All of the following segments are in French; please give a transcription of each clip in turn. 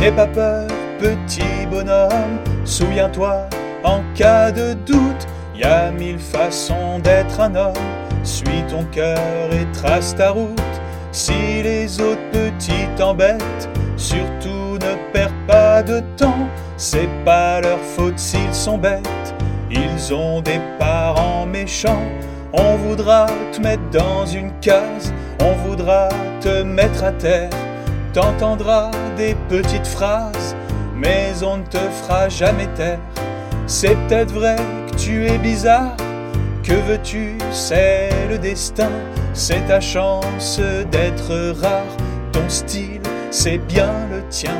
N'aie pas peur, petit bonhomme, souviens-toi, en cas de doute, y a mille façons d'être un homme. Suis ton cœur et trace ta route. Si les autres petits t'embêtent, surtout ne perds pas de temps. C'est pas leur faute s'ils sont bêtes. Ils ont des parents méchants. On voudra te mettre dans une case, on voudra te mettre à terre. T'entendras des petites phrases, mais on ne te fera jamais taire. C'est peut-être vrai que tu es bizarre, que veux-tu, c'est le destin, c'est ta chance d'être rare. Ton style, c'est bien le tien.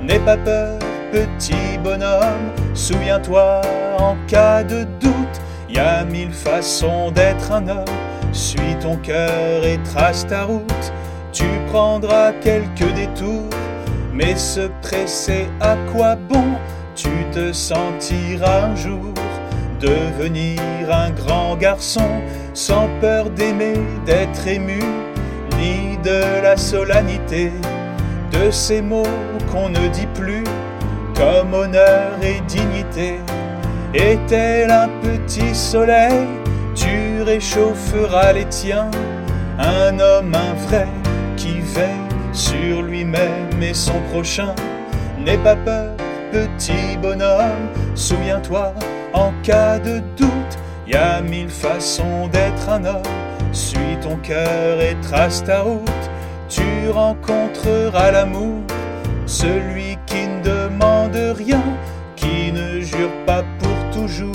N'aie pas peur, petit bonhomme, souviens-toi en cas de doute, y a mille façons d'être un homme. Suis ton cœur et trace ta route, tu prendras quelques détours, mais se presser à quoi bon Tu te sentiras un jour devenir un grand garçon, sans peur d'aimer, d'être ému, ni de la solennité de ces mots qu'on ne dit plus, comme honneur et dignité. Est-elle un petit soleil, tu réchaufferas les tiens, un homme, un vrai, sur lui-même et son prochain. N'aie pas peur, petit bonhomme, souviens-toi, en cas de doute, y a mille façons d'être un homme. Suis ton cœur et trace ta route, tu rencontreras l'amour, celui qui ne demande rien, qui ne jure pas pour toujours,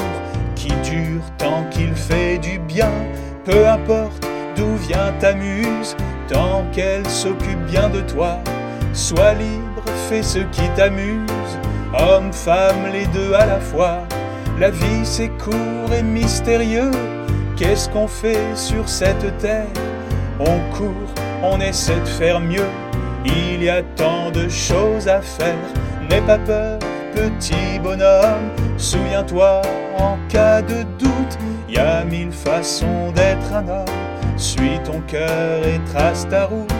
qui dure tant qu'il fait du bien, peu importe qu'elle s'occupe bien de toi. Sois libre, fais ce qui t'amuse, homme, femme, les deux à la fois. La vie c'est court et mystérieux, qu'est-ce qu'on fait sur cette terre? On court, on essaie de faire mieux, il y a tant de choses à faire, n'aie pas peur, petit bonhomme, souviens-toi, en cas de doute, y a mille façons d'être un homme. Suis ton cœur et trace ta route.